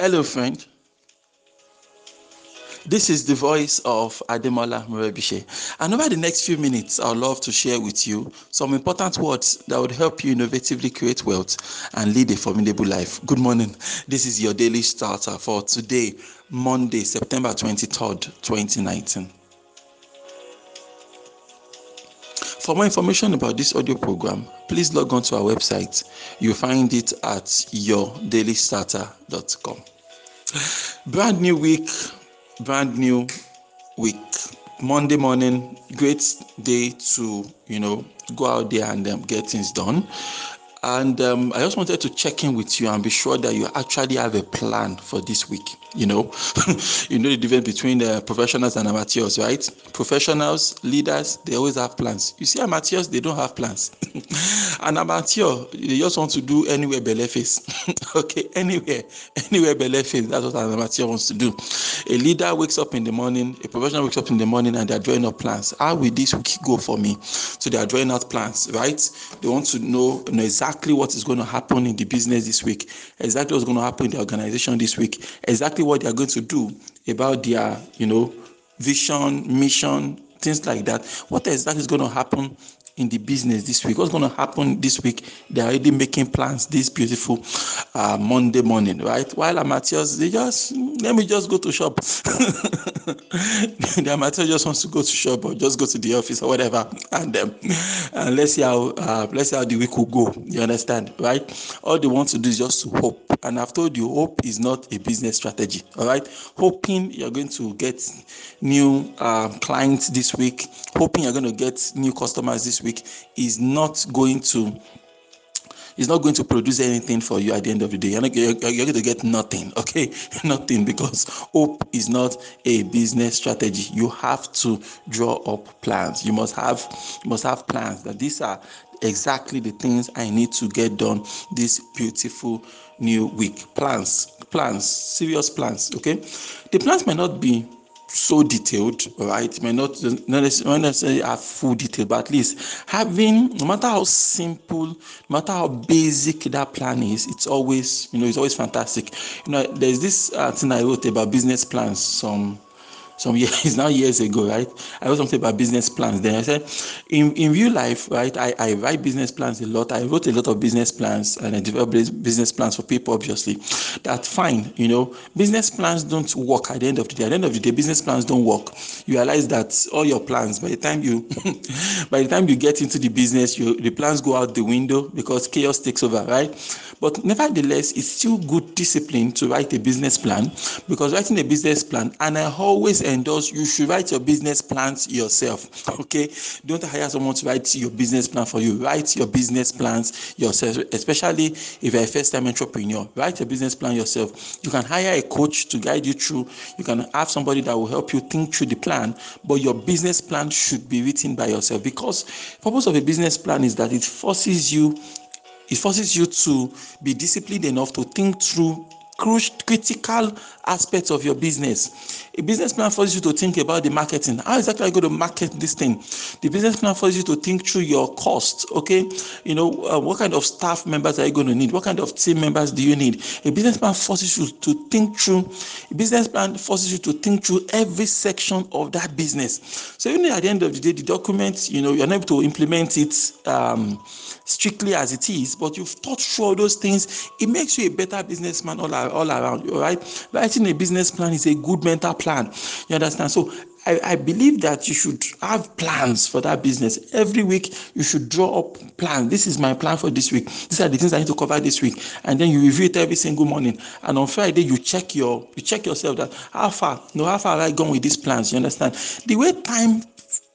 Hello, friend. This is the voice of Ademola Morebise. And over the next few minutes, I'd love to share with you some important words that would help you innovatively create wealth and lead a formidable life. Good morning. This is your daily starter for today, Monday, September 23rd, 2019. For more information about this audio program, please log on to our website. You'll find it at yourdailystarter.com. Brand new week, brand new week. Monday morning, great day to you know go out there and um, get things done. And um, I just wanted to check in with you and be sure that you actually have a plan for this week. You know, you know the difference between the professionals and amateurs, right? Professionals, leaders, they always have plans. You see, amateurs, they don't have plans. An amateur, they just want to do anywhere belly face. okay, anywhere, anywhere belly face. That's what an amateur wants to do. A leader wakes up in the morning, a professional wakes up in the morning, and they're drawing up plans. How will this week go for me? So they are drawing out plans, right? They want to know, know exactly what is going to happen in the business this week, exactly what's going to happen in the organization this week, exactly what they are going to do about their, you know, vision, mission, things like that. What exactly is going to happen in the business this week? What's going to happen this week? They're already making plans this beautiful uh, Monday morning, right? While amateurs, they just let me just go to shop. the amateur just wants to go to shop or just go to the office or whatever, and um, and let's see how uh, let's see how the week will go. You understand, right? All they want to do is just to hope, and I've told you, hope is not a business strategy. All right, hoping you're going to get new um, clients this week, hoping you're going to get new customers this week is not going to is not going to produce anything for you at the end of the day. You're, not, you're, you're going to get nothing, okay? nothing because hope is not a business strategy. You have to draw up plans. You must have you must have plans that these are exactly the things I need to get done this beautiful new week. Plans, plans, serious plans, okay? The plans may not be so detailed, right? May not, not necessarily have full detail, but at least having, no matter how simple, no matter how basic that plan is, it's always, you know, it's always fantastic. You know, there's this uh, thing I wrote about business plans some some years now years ago, right? I was something about business plans. Then I said, in, in real life, right? I, I write business plans a lot. I wrote a lot of business plans and I developed business plans for people, obviously. That's fine, you know. Business plans don't work at the end of the day. At the end of the day, business plans don't work. You realize that all your plans, by the time you by the time you get into the business, you, the plans go out the window because chaos takes over, right? But nevertheless, it's still good discipline to write a business plan because writing a business plan, and I always endorse you should write your business plans yourself. Okay, don't hire someone to write your business plan for you. Write your business plans yourself, especially if you're a first-time entrepreneur. Write your business plan yourself. You can hire a coach to guide you through. You can have somebody that will help you think through the plan, but your business plan should be written by yourself because purpose of a business plan is that it forces you it forces you to be disciplined enough to think through critical aspects of your business. A business plan forces you to think about the marketing. How exactly are you going to market this thing? The business plan forces you to think through your costs. Okay, you know uh, what kind of staff members are you going to need? What kind of team members do you need? A business plan forces you to think through. A business plan forces you to think through every section of that business. So even at the end of the day, the document, you know, you're not able to implement it um, strictly as it is, but you've thought through all those things. It makes you a better businessman all around all around you, right? Writing a business plan is a good mental plan. You understand? So I, I believe that you should have plans for that business. Every week you should draw up plan. This is my plan for this week. These are the things I need to cover this week. And then you review it every single morning. And on Friday you check your you check yourself that how far, no, how far have I gone with these plans? You understand? The way time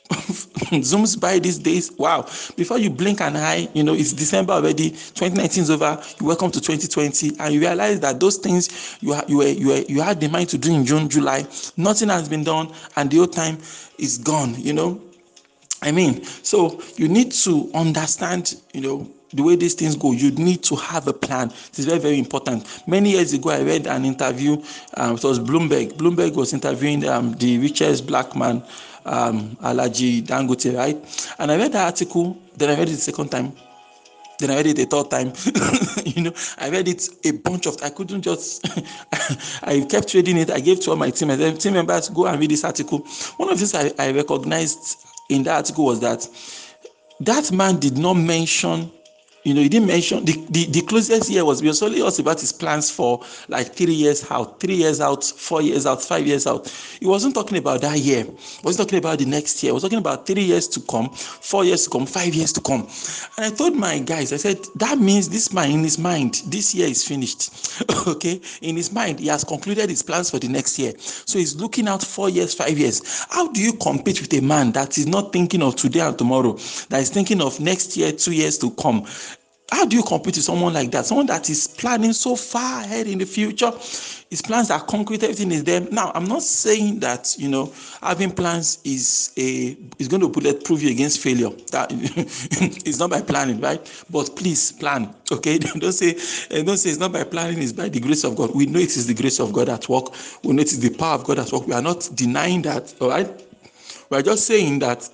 zooms by these days. Wow. Before you blink an eye, you know, it's December already. 2019 is over. You welcome to 2020. And you realize that those things you, you, were, you, were, you had the mind to do in June, July, nothing has been done. And the old time is gone, you know. I mean, so you need to understand, you know, the way these things go, you need to have a plan. It is very, very important. Many years ago, I read an interview. Um, it was Bloomberg. Bloomberg was interviewing um, the richest black man um, Alhaji Dangote, right? And I read that article, then I read it the second time. then I read it a third time. you know, I read it a bunch of. I couldn't just. I kept reading it. I gave to all my team. Said, team members, go and read this article. One of the things I, I recognized in that article was that that man did not mention you know, he didn't mention the, the, the closest year was we was only us about his plans for like three years out, three years out, four years out, five years out. He wasn't talking about that year. He wasn't talking about the next year. He was talking about three years to come, four years to come, five years to come. And I told my guys, I said, that means this man in his mind, this year is finished. okay. In his mind, he has concluded his plans for the next year. So he's looking out four years, five years. How do you compete with a man that is not thinking of today and tomorrow, that is thinking of next year, two years to come? How do you compete with someone like that? Someone that is planning so far ahead in the future. His plans are concrete, everything is there. Now, I'm not saying that you know having plans is a is going to bulletproof you against failure. That it's not by planning, right? But please plan. Okay, don't say eh, don't say it's not by planning, it's by the grace of God. We know it is the grace of God at work. We know it is the power of God at work. We are not denying that, all right? We are just saying that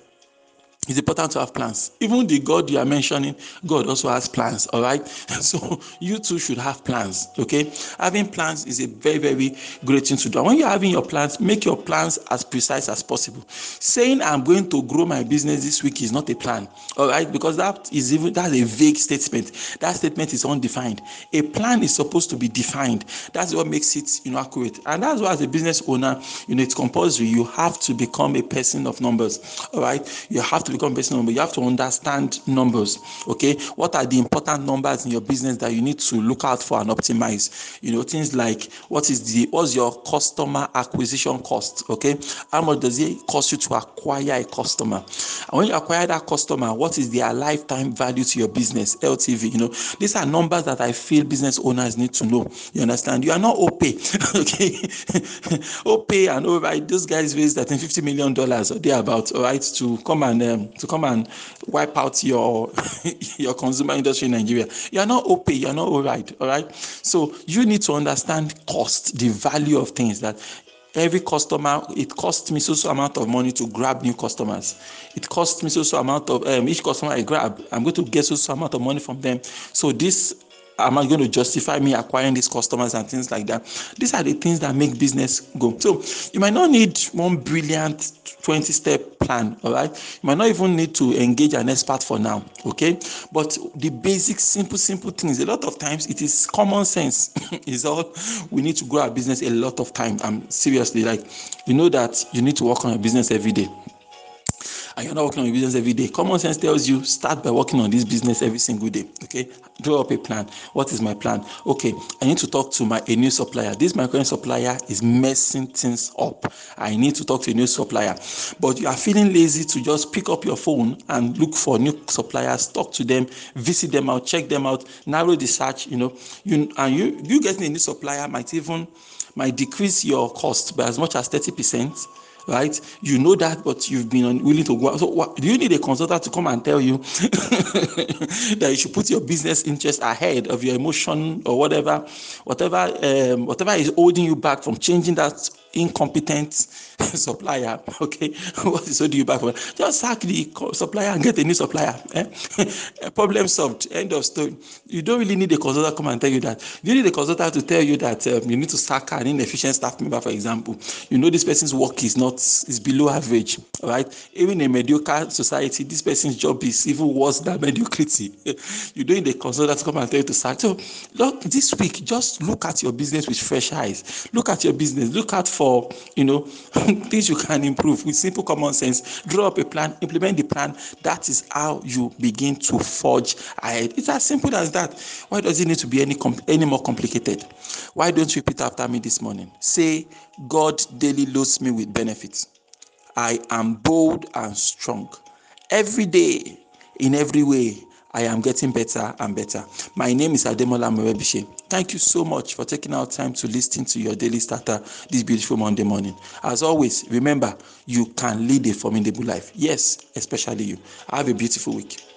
it's important to have plans. Even the God you are mentioning, God also has plans. All right. So you too should have plans. Okay. Having plans is a very, very great thing to do. When you're having your plans, make your plans as precise as possible. Saying I'm going to grow my business this week is not a plan. All right. Because that is even that's a vague statement. That statement is undefined. A plan is supposed to be defined. That's what makes it you know accurate. And that's why as a business owner, you know it's compulsory. You have to become a person of numbers. All right. You have to become based number, you have to understand numbers. Okay, what are the important numbers in your business that you need to look out for and optimize? You know, things like what is the what's your customer acquisition cost? Okay, how much does it cost you to acquire a customer? And when you acquire that customer, what is their lifetime value to your business? LTV. You know, these are numbers that I feel business owners need to know. You understand? You are not OP. okay, OP and all right. Those guys raised I think fifty million dollars or thereabouts. All right, to come and um, to come and wipe out your your consumer industry in Nigeria. You are not OP, you are not all right, all right. So you need to understand cost, the value of things that every customer it costs me so so amount of money to grab new customers it costs me so so amount of um, each customer i grab i'm going to get so so amount of money from them so this am I going to justify me acquiring these customers and things like that? These are the things that make business go. So you might not need one brilliant 20 step plan, all right? You might not even need to engage an expert for now, okay? But the basic, simple, simple things, a lot of times it is common sense, is all we need to grow our business a lot of time. I'm seriously like, you know that you need to work on your business every day and you're not working on your business every day, common sense tells you start by working on this business every single day. Okay, draw up a plan. What is my plan? Okay, I need to talk to my a new supplier. This my current supplier is messing things up. I need to talk to a new supplier, but you are feeling lazy to just pick up your phone and look for new suppliers, talk to them, visit them out, check them out, narrow the search. You know, you and you you getting a new supplier might even might decrease your cost by as much as thirty percent right? You know that, but you've been unwilling to go. So, what, do you need a consultant to come and tell you that you should put your business interest ahead of your emotion or whatever, whatever, um, whatever is holding you back from changing that incompetent supplier? Okay, is holding you back from? Just sack the supplier and get a new supplier. Eh? Problem solved. End of story. You don't really need a consultant to come and tell you that. You need a consultant to tell you that um, you need to sack an inefficient staff member, for example. You know this person's work is not is below average, right? Even in a mediocre society, this person's job is even worse than mediocrity. you don't need a consultant to come and tell you to sack. So, look, this week, just look at your business with fresh eyes. Look at your business. Look at for you know things you can improve with simple common sense. Draw up a plan, implement the plan. That is how you begin to forge ahead. It's as simple as that. Why does it need to be any any more complicated? Why don't you repeat after me this morning? Say, God daily loads me with benefits. I am bold and strong. Every day, in every way, I am getting better and better. My name is Ademola Morebise. Thank you so much for taking out time to listen to your daily starter this beautiful Monday morning. As always, remember, you can lead a formidable life. Yes, especially you. Have a beautiful week.